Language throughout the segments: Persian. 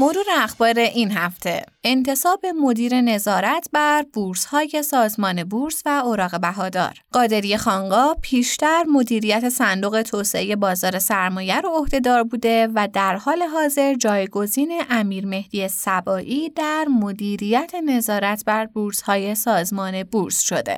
مرور اخبار این هفته انتصاب مدیر نظارت بر بورس های سازمان بورس و اوراق بهادار. قادری خانقا پیشتر مدیریت صندوق توسعه بازار سرمایه رو عهدهدار بوده و در حال حاضر جایگزین امیر مهدی سبایی در مدیریت نظارت بر بورس های سازمان بورس شده.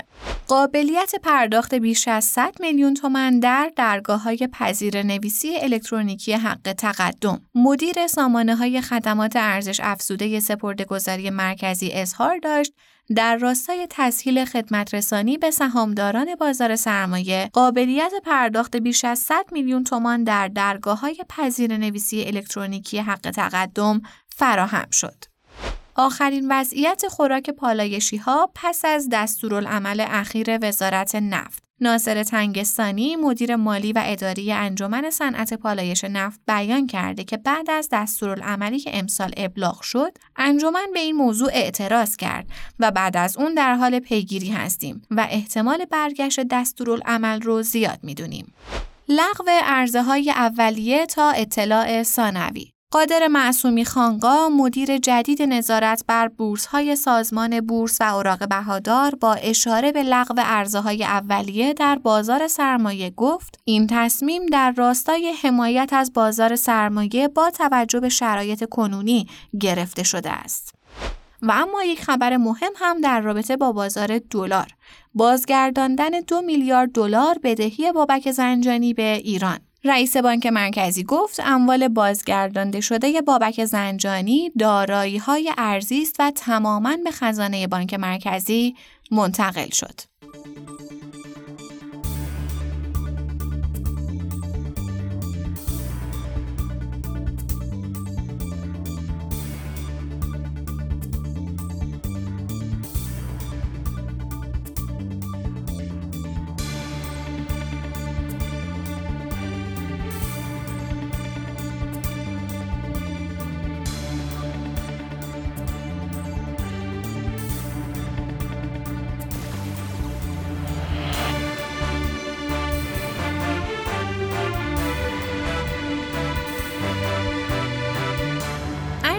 قابلیت پرداخت بیش از 100 میلیون تومن در درگاه های پذیر نویسی الکترونیکی حق تقدم. مدیر سامانه های خدمات ارزش افزوده سپرده گذاری مرکزی اظهار داشت در راستای تسهیل خدمت رسانی به سهامداران بازار سرمایه قابلیت پرداخت بیش از 100 میلیون تومان در درگاه های پذیر نویسی الکترونیکی حق تقدم فراهم شد. آخرین وضعیت خوراک پالایشی ها پس از دستورالعمل اخیر وزارت نفت ناصر تنگستانی مدیر مالی و اداری انجمن صنعت پالایش نفت بیان کرده که بعد از دستورالعملی که امسال ابلاغ شد انجمن به این موضوع اعتراض کرد و بعد از اون در حال پیگیری هستیم و احتمال برگشت دستورالعمل رو زیاد می‌دونیم. لغو ارزه های اولیه تا اطلاع ثانوی. قادر معصومی خانقا مدیر جدید نظارت بر بورس های سازمان بورس و اوراق بهادار با اشاره به لغو ارزهای اولیه در بازار سرمایه گفت این تصمیم در راستای حمایت از بازار سرمایه با توجه به شرایط کنونی گرفته شده است. و اما یک خبر مهم هم در رابطه با بازار دلار بازگرداندن دو میلیارد دلار بدهی بابک زنجانی به ایران رئیس بانک مرکزی گفت اموال بازگردانده شده بابک زنجانی دارایی های ارزی است و تماما به خزانه بانک مرکزی منتقل شد.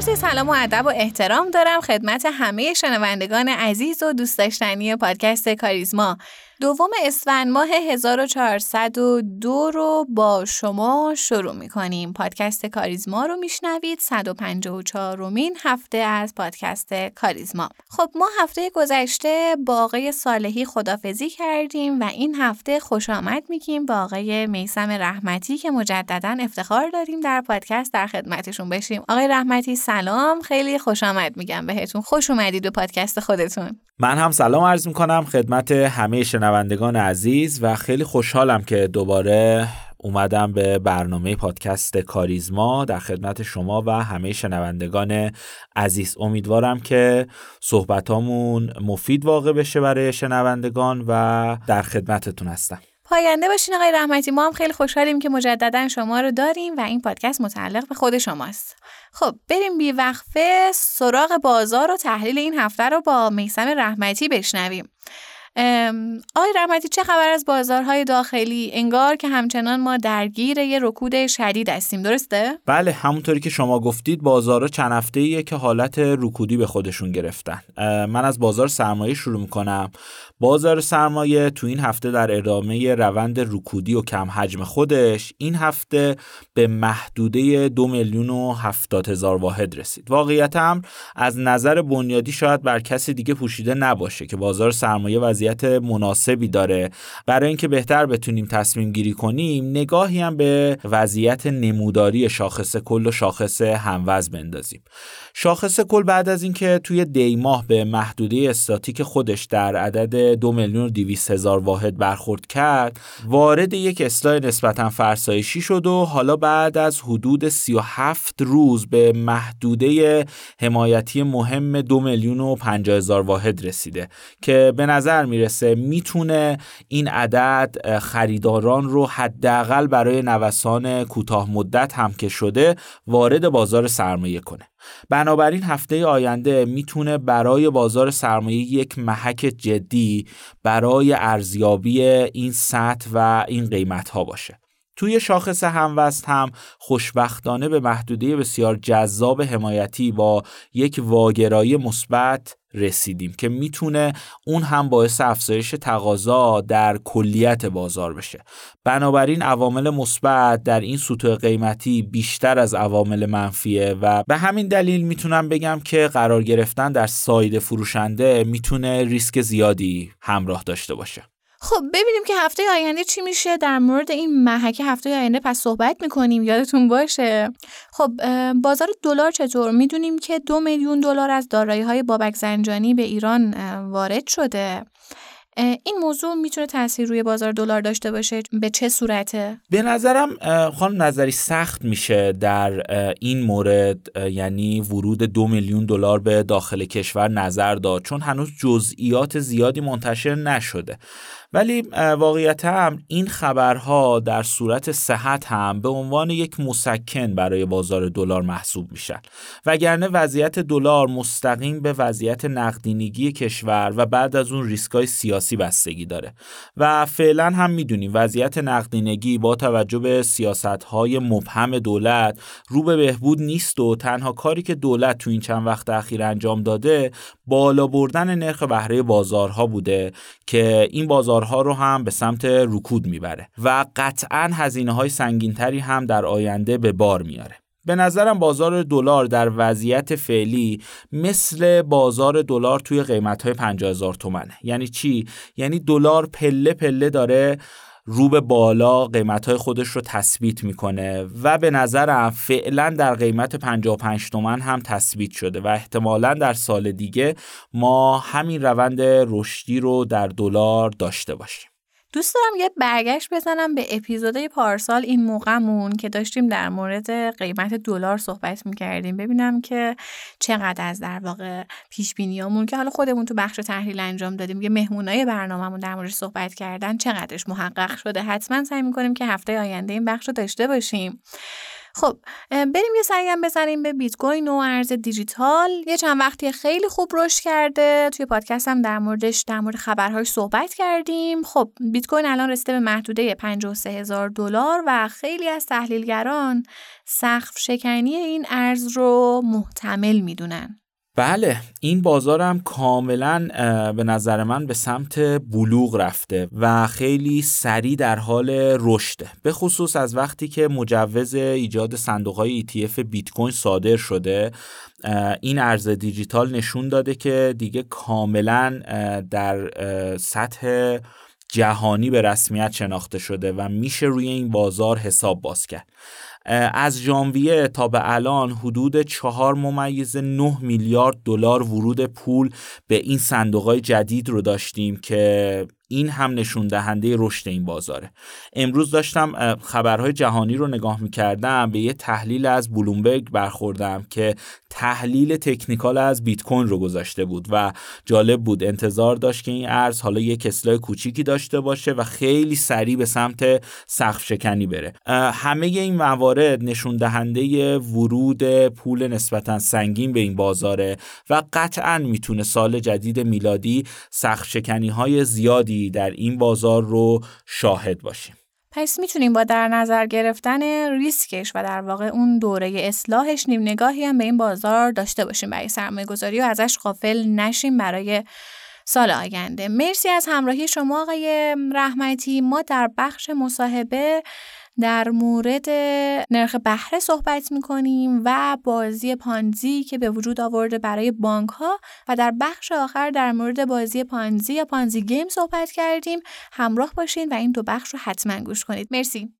عرض سلام و ادب و احترام دارم خدمت همه شنوندگان عزیز و دوست داشتنی پادکست کاریزما. دوم اسفند ماه 1402 رو با شما شروع می کنیم. پادکست کاریزما رو میشنوید 154 رومین هفته از پادکست کاریزما. خب ما هفته گذشته با آقای صالحی خدافزی کردیم و این هفته خوش آمد میگیم با آقای میسم رحمتی که مجددا افتخار داریم در پادکست در خدمتشون بشیم. آقای رحمتی سلام خیلی خوش آمد میگم بهتون. خوش اومدید به پادکست خودتون. من هم سلام عرض می‌کنم خدمت همه شنوندگان عزیز و خیلی خوشحالم که دوباره اومدم به برنامه پادکست کاریزما در خدمت شما و همه شنوندگان عزیز. امیدوارم که صحبتامون مفید واقع بشه برای شنوندگان و در خدمتتون هستم. پاینده باشین آقای رحمتی ما هم خیلی خوشحالیم که مجددا شما رو داریم و این پادکست متعلق به خود شماست. خب بریم بی وقفه سراغ بازار و تحلیل این هفته رو با میسم رحمتی بشنویم. آقای رحمتی چه خبر از بازارهای داخلی؟ انگار که همچنان ما درگیر یه رکود شدید هستیم درسته؟ بله همونطوری که شما گفتید بازارها چند هفته که حالت رکودی به خودشون گرفتن. من از بازار سرمایه شروع می‌کنم. بازار سرمایه تو این هفته در ادامه روند رکودی و کم حجم خودش این هفته به محدوده دو میلیون و هفتاد هزار واحد رسید. واقعیت هم از نظر بنیادی شاید بر کسی دیگه پوشیده نباشه که بازار سرمایه وضعیت مناسبی داره. برای اینکه بهتر بتونیم تصمیم گیری کنیم نگاهی هم به وضعیت نموداری شاخص کل و شاخص هموز بندازیم. شاخص کل بعد از اینکه توی دی ماه به محدوده استاتیک خودش در عدد دو میلیون و دیویس هزار واحد برخورد کرد وارد یک اصلاح نسبتا فرسایشی شد و حالا بعد از حدود 37 روز به محدوده حمایتی مهم دو میلیون و هزار واحد رسیده که به نظر می‌رسه می‌تونه این عدد خریداران رو حداقل برای نوسان کوتاه مدت هم که شده وارد بازار سرمایه کنه. بنابراین هفته آینده می‌تونه برای بازار سرمایه یک محک جدی برای ارزیابی این سطح و این قیمت ها باشه. توی شاخص هموست هم خوشبختانه به محدوده بسیار جذاب حمایتی با یک واگرایی مثبت رسیدیم که می‌تونه اون هم باعث افزایش تقاضا در کلیت بازار بشه. بنابراین عوامل مثبت در این سطوح قیمتی بیشتر از عوامل منفیه و به همین دلیل می‌تونم بگم که قرار گرفتن در ساید فروشنده می‌تونه ریسک زیادی همراه داشته باشه. خب ببینیم که هفته آینده چی میشه. در مورد این محک هفته آینده پس صحبت می‌کنیم. یادتون باشه. خب بازار دلار چطور؟ می‌دونیم که دو میلیون دلار از دارایی های بابک زنجانی به ایران وارد شده. این موضوع می‌تونه تاثیر روی بازار دلار داشته باشه؟ به چه صورته؟ به نظرم خانم نظری سخت میشه در این مورد یعنی ورود دو میلیون دلار به داخل کشور نظر داد. چون هنوز جزئیات زیادی منتشر نشده. ولی واقعیت هم این خبرها در صورت صحت هم به عنوان یک مسکن برای بازار دلار محسوب میشن. وگرنه وضعیت دلار مستقیم به وضعیت نقدینگی کشور و بعد از اون ریسکای سیاسی بستگی داره. و فعلا هم می‌دونیم وضعیت نقدینگی با توجه به سیاست های مبهم دولت رو به بهبود نیست و تنها کاری که دولت تو این چند وقت اخیر انجام داده بالا بردن نرخ بهره بازارها بوده که این بازار بازارها رو هم به سمت رکود می‌بره و قطعا هزینه های سنگینتری هم در آینده به بار میاره به نظرم بازار دلار در وضعیت فعلی مثل بازار دلار توی قیمت های 50 هزار تومنه. یعنی چی؟ یعنی دلار پله پله داره رو به بالا قیمت خودش رو تثبیت می‌کنه و به نظرم فعلا در قیمت 55 تومن هم تثبیت شده و احتمالا در سال دیگه ما همین روند رشدی رو در دلار داشته باشیم. دوست دارم یه برگشت بزنم به اپیزودهای پارسال این موقعمون که داشتیم در مورد قیمت دلار صحبت می‌کردیم. ببینم که چقدر از در واقع پیش بینیامون که حالا خودمون تو بخش تحلیل انجام دادیم یه مهمونای برنامهمون در موردش صحبت کردن چقدرش محقق شده. حتما سعی می‌کنیم که هفته آینده این بخش رو داشته باشیم. خب بریم یه سری هم بزنیم به بیت کوین و ارز دیجیتال. یه چند وقتی خیلی خوب رشد کرده. توی پادکست هم در موردش در مورد خبرهاش صحبت کردیم. خب بیت کوین الان رسیده به محدوده 53 هزار دلار و خیلی از تحلیلگران سقف شکنی این ارز رو محتمل می‌دونن. بله این بازارم کاملا به نظر من به سمت بلوغ رفته و خیلی سریع در حال رشده. به خصوص از وقتی که مجوز ایجاد صندوق های ETF بیت کوین صادر شده این ارز دیجیتال نشون داده که دیگه کاملا در سطح جهانی به رسمیت شناخته شده و میشه روی این بازار حساب باز کرد. از ژانویه تا به الان حدود چهار ممیز 9 میلیارد دلار ورود پول به این صندوق جدید رو داشتیم که این هم نشون دهنده رشد این بازاره. امروز داشتم خبرهای جهانی رو نگاه می‌کردم به یه تحلیل از بلومبرگ برخوردم که تحلیل تکنیکال از بیت کوین رو گذاشته بود و جالب بود انتظار داشت که این ارز حالا یه کسلای کوچیکی داشته باشه و خیلی سریع به سمت سقف شکنی بره. همه این موارد نشون دهنده ورود پول نسبتا سنگین به این بازاره و قطعا می‌تونه سال جدید میلادی سقف شکنی های زیادی در این بازار رو شاهد باشیم. پس می‌تونیم با در نظر گرفتن ریسکش و در واقع اون دوره اصلاحش نیم نگاهی هم به این بازار داشته باشیم. برای سرمایه گذاری و ازش غافل نشیم برای سال آینده. مرسی از همراهی شما آقای رحمتی. ما در بخش مصاحبه در مورد نرخ بهره صحبت می‌کنیم و بازی پانزی که به وجود آورده برای بانک ها و در بخش آخر در مورد بازی پانزی یا پانزی گیم صحبت کردیم. همراه باشین و این دو بخش رو حتما گوش کنید. مرسی.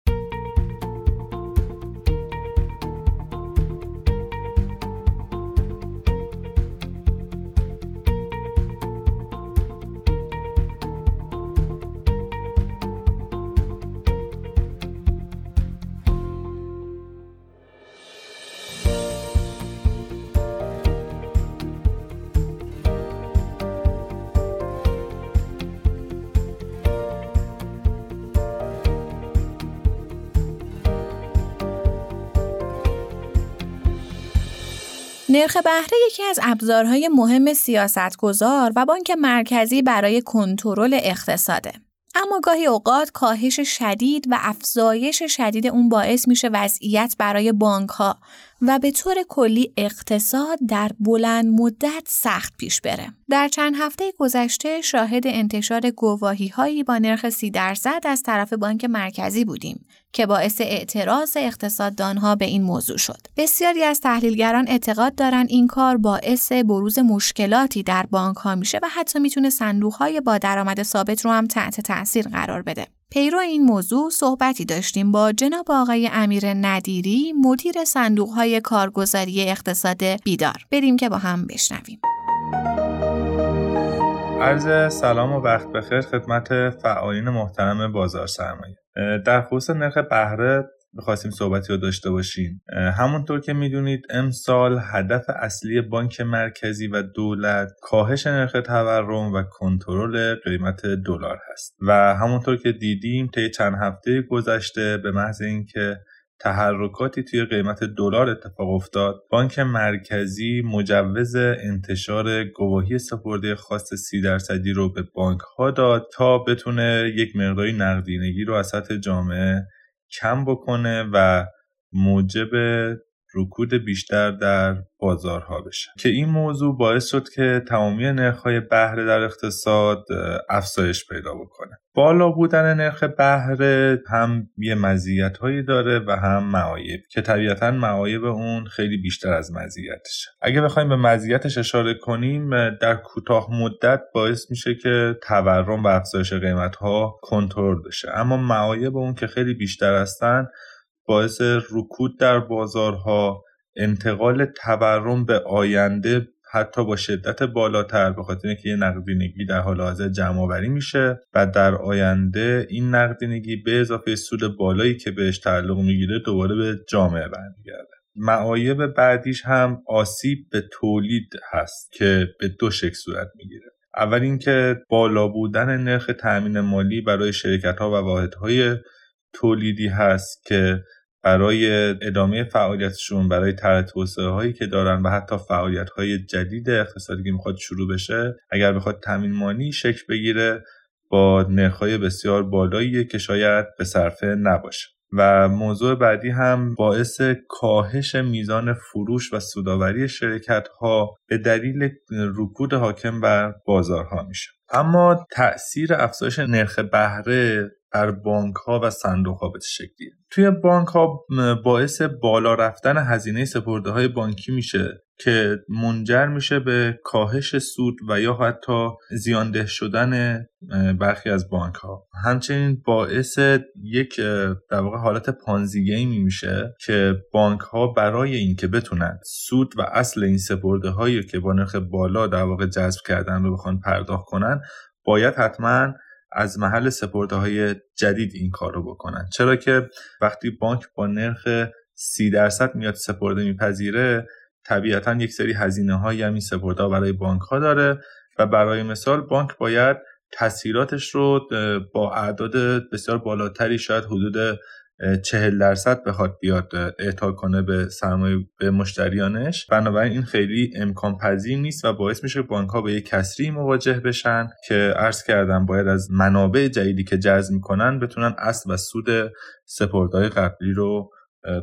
نرخ بهره یکی از ابزارهای مهم سیاستگزار و بانک مرکزی برای کنترل اقتصاده. اما گاهی اوقات کاهش شدید و افزایش شدید اون باعث میشه وضعیت برای بانک ها و به طور کلی اقتصاد در بلند مدت سخت پیش بره. در چند هفته گذشته شاهد انتشار گواهی هایی با نرخ سی درصد از طرف بانک مرکزی بودیم که باعث اعتراض اقتصاددانها به این موضوع شد. بسیاری از تحلیلگران اعتقاد دارند این کار باعث بروز مشکلاتی در بانک ها میشه و حتی می‌تونه صندوق های با درآمد ثابت رو هم تحت تاثیر قرار بده. پیرو این موضوع صحبتی داشتیم با جناب آقای امیر ندیری مدیر صندوق های کارگزاری اقتصاد بیدار. بریم که با هم بشنویم. عرض سلام و وقت بخیر خدمت فعالین محترم بازار سرمایه در خصوص نرخ بهره بخواستیم صحبتی رو داشته باشیم. همونطور که می‌دونید امسال هدف اصلی بانک مرکزی و دولت کاهش نرخ تورم و کنترل قیمت دلار هست. و همونطور که دیدیم طی چند هفته گذشته به محض اینکه تحرکاتی توی قیمت دلار اتفاق افتاد بانک مرکزی مجوز انتشار گواهی سپرده خاص سی درصدی رو به بانک ها داد تا بتونه یک مقداری نقدینگی رو از سطح جامعه کم بکنه و موجب رکود بیشتر در بازارها بشه. که این موضوع باعث شد که تمامی نرخ‌های بهره در اقتصاد افزایش پیدا بکنه. بالا بودن نرخ بهره هم یه مزیت‌هایی داره و هم معایب که طبیعتا معایب اون خیلی بیشتر از مزیتشه. اگه بخوایم به مزیتش اشاره کنیم در کوتاه مدت باعث میشه که تورم و افزایش قیمت‌ها کنترل بشه. اما معایب اون که خیلی بیشتر هستن باعث رکود در بازارها انتقال تورم به آینده حتی با شدت بالاتر به خاطر اینکه یه نقدینگی در حال حاضر جمع آوری میشه و در آینده این نقدینگی به اضافه سود بالایی که بهش تعلق می‌گیره دوباره به جامعه برمیگرده. معایب بعدیش هم آسیب به تولید هست که به دو شکل صورت می‌گیره. اول اینکه بالا بودن نرخ تأمین مالی برای شرکت ها و واحد های تولیدی هست که برای ادامه فعالیتشون برای طرح توسعه هایی که دارن و حتی فعالیت های جدید اقتصادی که می‌خواد شروع بشه اگر بخواد تامین مانی شکل بگیره با نرخهای بسیار بالایی که شاید به صرفه نباشه. و موضوع بعدی هم باعث کاهش میزان فروش و سوداوری شرکت ها به دلیل رکود حاکم بر بازارها میشه. اما تاثیر افزایش نرخ بهره بر بانک ها و صندوق ها به شکلیه. توی بانک ها باعث بالا رفتن هزینه سپرده های بانکی میشه که منجر میشه به کاهش سود و یا حتی زیانده شدن برخی از بانک ها همچنین باعث یک در واقع حالت پانزی گیمی میشه که بانک ها برای اینکه بتونن سود و اصل این سپرده هایی که با نرخ بالا در واقع جذب کردن رو بخوان پرداخت کنن باید حتما از محل سپرده های جدید این کار رو بکنن. چرا که وقتی بانک با نرخ سی درصد میاد سپرده میپذیره طبیعتا یک سری هزینه هایی هم این سپرده برای بانک ها داره و برای مثال بانک باید تسهیلاتش رو با اعداد بسیار بالاتری شاید حدود چهل درصد بخواد بیاد اعطا کنه به سرمایه به مشتریانش. بنابراین این خیلی امکان پذیر نیست و باعث میشه بانک ها به یک کسری مواجه بشن که عرض کردم باید از منابع جدیدی که جذب می‌کنن بتونن اصل و سود سپردهای قبلی رو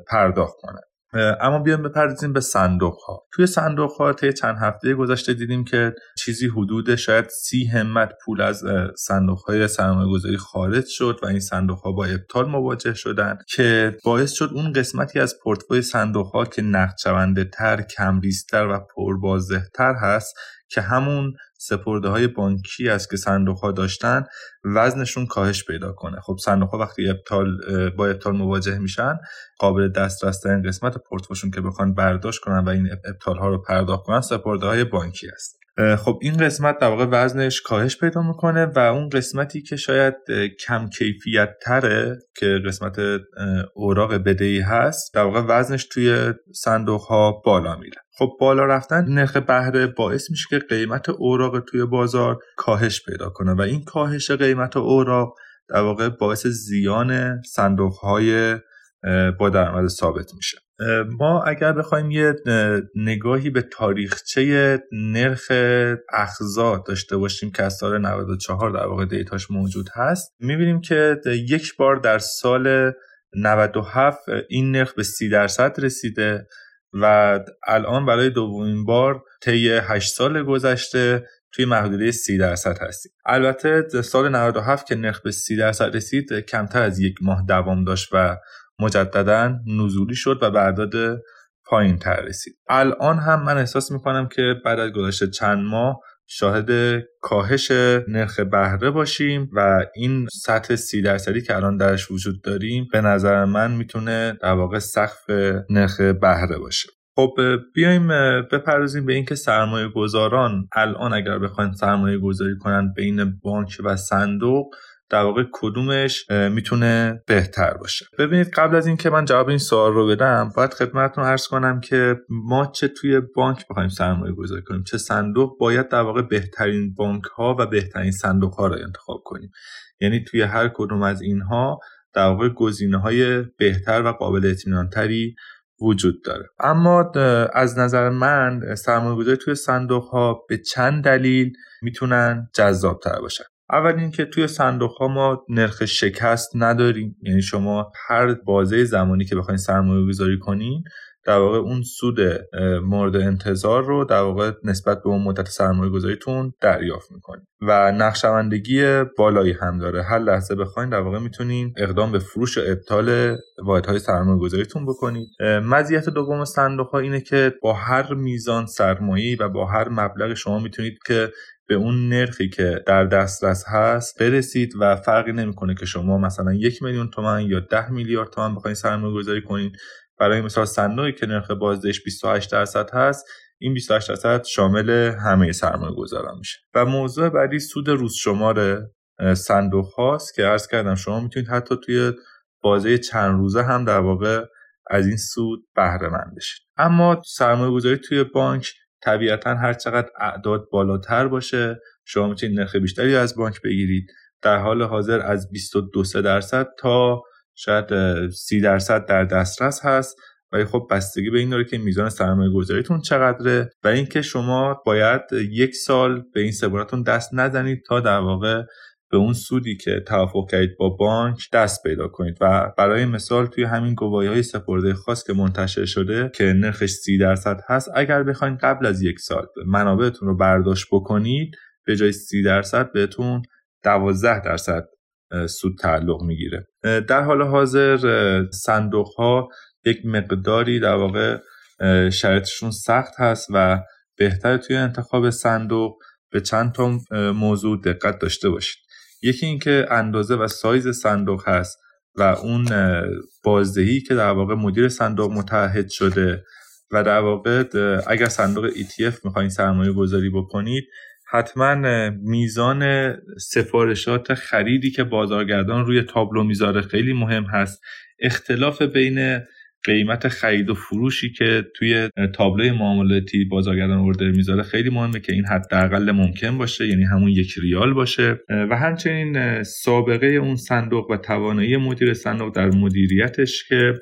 پرداخت کنن. اما بیایم بپردازیم به صندوق ها توی صندوق ها طی چند هفته گذشته دیدیم که چیزی حدود شاید سی همت پول از صندوق های سرمایه گذاری خارج شد و این صندوق ها با ابطال مواجه شدن که باعث شد اون قسمتی از پورتفوی صندوق ها که نقد شونده تر کمریزتر و پربازه تر هست که همون سپرده های بانکی است که صندوق ها داشتن وزنشون کاهش پیدا کنه. خب صندوق ها وقتی ابطال با ابطال مواجه میشن قابل دسترس این قسمت پورتفوشون که بخوان برداشت کنن و این ابطال ها رو پرداخت کنن سپرده های بانکی است. خب این قسمت در واقع وزنش کاهش پیدا می‌کنه و اون قسمتی که شاید کم کیفیت تره که قسمت اوراق بدهی هست در واقع وزنش توی صندوق ها بالا میره. خب بالا رفتن نرخ بهره باعث میشه که قیمت اوراق توی بازار کاهش پیدا کنه و این کاهش قیمت اوراق در واقع باعث زیان صندوق های با درآمد ثابت میشه. ما اگر بخوایم یه نگاهی به تاریخچه نرخ اخزا داشته باشیم که از سال 94 در واقع دیتاش موجود هست می‌بینیم که یک بار در سال 97 این نرخ به 30 درصد رسیده و الان برای دومین بار طی 8 سال گذشته توی محدوده 30 درصد هستیم. البته سال 97 که نرخ به 30 درصد رسید کمتر از یک ماه دوام داشت و مجددا نزولی شد و بعداد پایین تر رسید. الان هم من احساس می‌کنم که بعد از گذشته چند ماه شاهد کاهش نرخ بهره باشیم و این سطح سی درصدی که الان درش وجود داریم به نظر من می‌تونه در واقع سقف نرخ بهره باشه. خب بیایم بپردازیم به اینکه سرمایه گذاران الان اگر بخواین سرمایه گذاری کنن بین بانک و صندوق در واقع کدومش می‌تونه بهتر باشه. ببینید قبل از اینکه من جواب این سوال رو بدم باید خدمتتون ارز کنم که ما چه توی بانک بخوایم سرمایه گذاری کنیم چه صندوق باید در واقع بهترین بانک ها و بهترین صندوق ها رو انتخاب کنیم. یعنی توی هر کدوم از اینها در واقع گزینه های بهتر و قابل اطمینان تری وجود داره. اما از نظر من سرمایه گذاری توی صندوق ها به چند دلیل می‌تونن جذاب تر باشن. اول اینکه توی صندوق ها ما نرخ شکست نداریم. یعنی شما هر بازه زمانی که بخواید سرمایه گذاری کنین در واقع اون سود مورد انتظار رو در واقع نسبت به اون مدت سرمایه گذاریتون دریافت می‌کنید و نقشوندگی بالایی هم داره. هر لحظه بخواین در واقع می‌تونین اقدام به فروش و ابطال واحدهای سرمایه گذاریتون بکنید مزیت دوم صندوق ها اینه که با هر میزان سرمایه و با هر مبلغ شما می‌تونید که به اون نرخی که در دسترس هست برسید و فرقی نمی‌کنه که شما مثلا یک میلیون تومن یا ده میلیارد تومن بخواید سرمایه گذاری کنید برای مثال صندوقی که نرخ بازدهش 28 درصد هست این 28 درصد شامل همه سرمایه گذاران میشه. و موضوع بعدی سود روز شمار صندوق هاست که عرض کردم شما می‌تونید حتی توی بازه چند روزه هم در واقع از این سود بهره مند بشید. اما سرمایه گذاری توی بانک طبیعتا هر چقدر اعداد بالاتر باشه شما می‌تونید نرخ بیشتری از بانک بگیرید. در حال حاضر از 22 درصد تا شاید 30 درصد در دسترس هست. ولی خب بستگی به این داره که میزان سرمایه گذاریتون چقدره و اینکه شما باید یک سال به این سپارتون دست نزنید تا در واقع به اون سودی که توافق کردید با بانک دست پیدا کنید. و برای مثال توی همین گواهی های سپرده خاص که منتشر شده که نرخش 30 درصد هست اگر بخواید قبل از یک سال منابعتون رو برداشت بکنید به جای 30 درصد بهتون 12 درصد سود تعلق می‌گیره. در حال حاضر صندوق ها یک مقداری در واقع شرطشون سخت هست و بهتر توی انتخاب صندوق به چند تا موضوع دقت داشته باشید. یکی اینکه اندازه و سایز صندوق هست و اون بازدهی که در واقع مدیر صندوق متحد شده و در واقع اگر صندوق ETF می‌خواین سرمایه گذاری بکنید حتما میزان سفارشات خریدی که بازارگردان روی تابلو می‌ذاره خیلی مهم هست. اختلاف بین قیمت خرید و فروشی که توی تابلوی معاملاتی بازارگردان اوردر می‌ذاره خیلی مهمه که این حداقل ممکن باشه یعنی همون یک ریال باشه. و همچنین سابقه اون صندوق و توانایی مدیر صندوق در مدیریتش که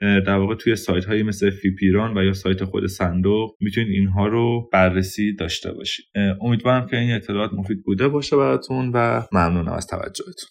در واقع توی سایت هایی مثل فیپیران و یا سایت خود صندوق می‌تونید اینها رو بررسی داشته باشید. امیدوارم که این اطلاعات مفید بوده باشه براتون و ممنونم از توجهتون.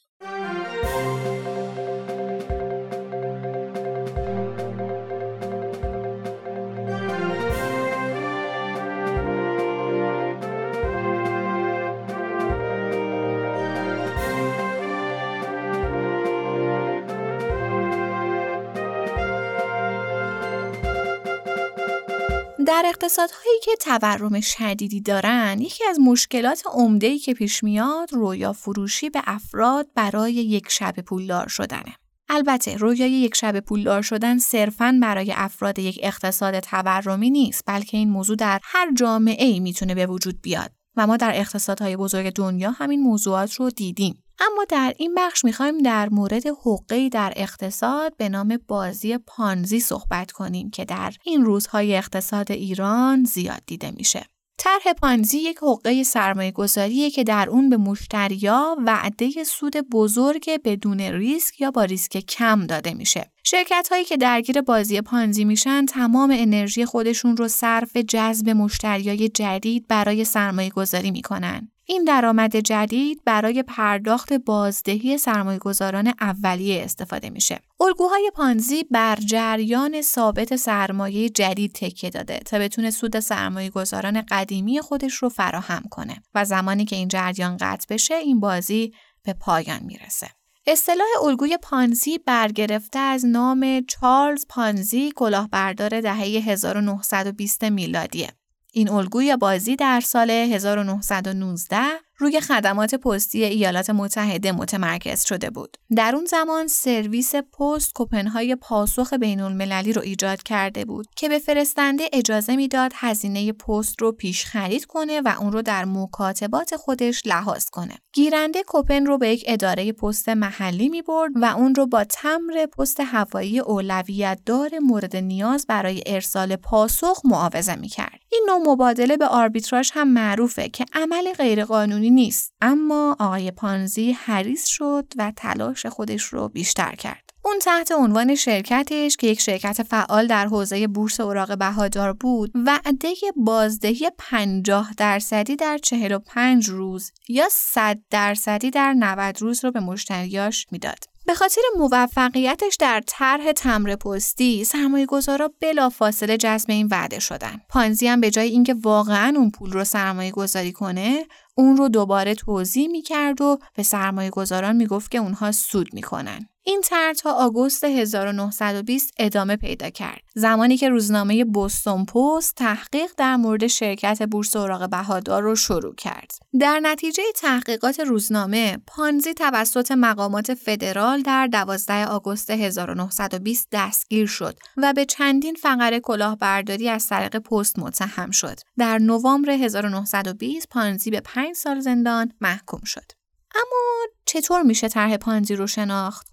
در اقتصادهایی که تورم شدیدی دارن یکی از مشکلات عمده‌ای که پیش میاد رویا فروشی به افراد برای یک شب پولدار شدنه. البته رویای یک شب پولدار شدن صرفاً برای افراد یک اقتصاد تورمی نیست بلکه این موضوع در هر جامعه ای می‌تونه به وجود بیاد و ما در اقتصادهای بزرگ دنیا همین موضوعات رو دیدیم. اما در این بخش می‌خوایم در مورد حقه در اقتصاد به نام بازی پانزی صحبت کنیم که در این روزهای اقتصاد ایران زیاد دیده میشه. طرح پانزی یک حقه سرمایه گذاریه که در اون به مشتریا وعده سود بزرگ بدون ریسک یا با ریسک کم داده میشه. شرکت هایی که درگیر بازی پانزی میشن تمام انرژی خودشون رو صرف جذب مشتریای جدید برای سرمایه گذاری می‌کنن. این درآمد جدید برای پرداخت بازدهی سرمایهگذاران اولیه استفاده میشه. الگوهای پانزی بر جریان ثابت سرمایه جدید تکیه داده تا بتونه سود سرمایه گذاران قدیمی خودش رو فراهم کنه و زمانی که این جریان قطع بشه این بازی به پایان می‌رسه. اصطلاح الگوی پانزی برگرفته از نام چارلز پانزی کلاهبردار دهه 1920 میلادیه. این الگوی بازی در سال 1919 روی خدمات پستی ایالات متحده متمرکز شده بود. در اون زمان سرویس پست کوپنهای پاسخ بین المللی رو ایجاد کرده بود که به فرستنده اجازه می‌داد هزینه پست رو پیش خرید کنه و اون رو در مکاتبات خودش لحاظ کنه. گیرنده کوپن رو به یک اداره پست محلی می برد و اون رو با تمر پست هوایی اولویت دار مورد نیاز برای ارسال پاسخ معاوضه می کرد. این نوع مبادله به آربیتراژ هم معروفه که عمل غیرقانونی نیست اما آقای پانزی حریص شد و تلاش خودش رو بیشتر کرد. اون تحت عنوان شرکتش که یک شرکت فعال در حوزه بورس اوراق بهادار بود وعده بازدهی 50 درصدی در 45 روز یا 100 درصدی در 90 روز رو به مشتریاش می‌داد. به خاطر موفقیتش در طرح تمر پستی سرمایه گذارا بلا فاصله جذب این وعده شدن. پانزی هم به جای اینکه واقعا اون پول رو سرمایه گذاری کنه اون رو دوباره توضیح می کرد و به سرمایه گذاران می گفت که اونها سود می کنن. این طرح تا آگوست 1920 ادامه پیدا کرد. زمانی که روزنامه بوستون پست تحقیق در مورد شرکت بورس اوراق بهادار رو شروع کرد. در نتیجه تحقیقات روزنامه، پانزی توسط مقامات فدرال در 12 آگوست 1920 دستگیر شد و به چندین فقره کلاهبرداری از طریق پست متهم شد. در نوامبر 1920 پانزی به 5 سال زندان محکوم شد. اما چطور میشه طرح پانزی رو شناخت؟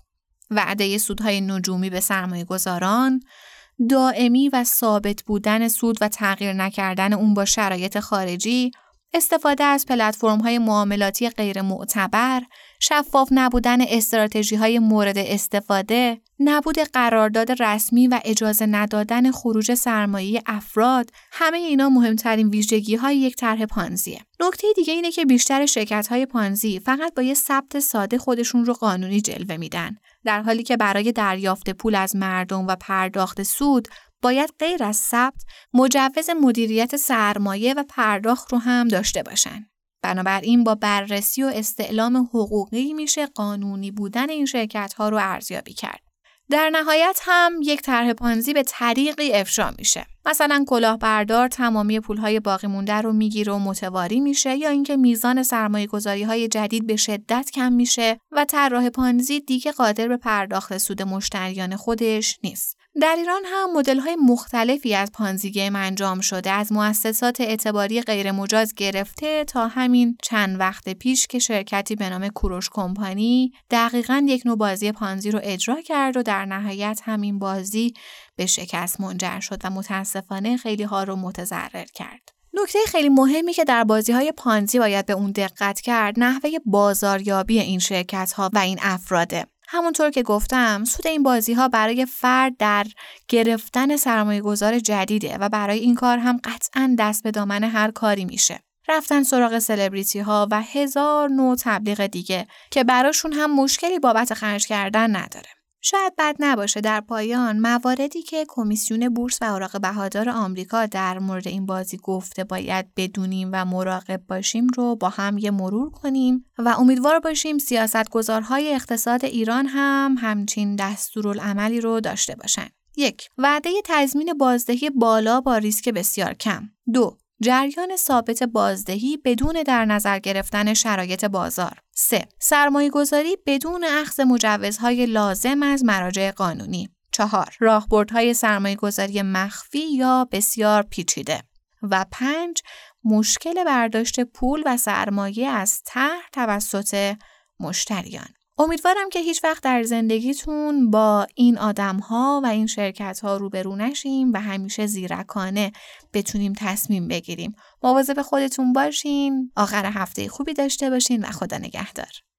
وعده سودهای نجومی به سرمایه گذاران، دائمی و ثابت بودن سود و تغییر نکردن اون با شرایط خارجی، استفاده از پلتفرم های معاملاتی غیر معتبر، شفاف نبودن استراتژی های مورد استفاده، نبود قرارداد رسمی و اجازه ندادن خروج سرمایه افراد، همه اینا مهمترین ویژگی های یک طرح پانزیه. نکته دیگه اینه که بیشتر شرکت های پانزی فقط با یه ثبت ساده خودشون رو قانونی جلوه میدن. در حالی که برای دریافت پول از مردم و پرداخت سود باید غیر از ثبت مجوز مدیریت سرمایه و پرداخت رو هم داشته باشن. بنابراین با بررسی و استعلام حقوقی میشه قانونی بودن این شرکت ها رو ارزیابی کرد. در نهایت هم یک طرح پانزی به طریقی افشا میشه. مثلا کلاهبردار تمامی پولهای باقی مونده رو می‌گیره و متواری میشه یا اینکه میزان سرمایه گذاری های جدید به شدت کم میشه و طراح پانزی دیگه قادر به پرداخت سود مشتریان خودش نیست. در ایران هم مدل های مختلفی از پانزی گیم انجام شده از مؤسسات اعتباری غیرمجاز گرفته تا همین چند وقت پیش که شرکتی به نام کوروش کمپانی دقیقا یک نوع بازی پانزی رو اجرا کرد و در نهایت همین بازی به شکست منجر شد و متاسفانه خیلی ها رو متضرر کرد. نکته خیلی مهمی که در بازی های پانزی باید به اون دقت کرد نحوه بازاریابی این شرکت ها و این افراده. همونطور که گفتم سود این بازی ها برای فرد در گرفتن سرمایه گذار جدیده و برای این کار هم قطعا دست به دامن هر کاری میشه. رفتن سراغ سلبریتی ها و هزار نوع تبلیغ دیگه که براشون هم مشکلی بابت خرج کردن نداره. شاید بد نباشه در پایان مواردی که کمیسیون بورس و اوراق بهادار آمریکا در مورد این بازی گفته باید بدونیم و مراقب باشیم رو با هم یه مرور کنیم و امیدوار باشیم سیاستگزارهای اقتصاد ایران هم همچین دستورالعملی رو داشته باشن. یک وعده تضمین بازدهی بالا با ریسک بسیار کم. دو جریان ثابت بازدهی بدون در نظر گرفتن شرایط بازار. 3. سرمایه گذاری بدون اخذ مجوزهای لازم از مراجع قانونی. 4. راهبردهای سرمایه گذاری مخفی یا بسیار پیچیده. و 5. مشکل برداشت پول و سرمایه از طرح توسط مشتریان. امیدوارم که هیچ وقت در زندگیتون با این آدم ها و این شرکت ها روبرو نشیم و همیشه زیرکانه بتونیم تصمیم بگیریم. مواظب خودتون باشین. آخر هفته خوبی داشته باشین و خدا نگهدار.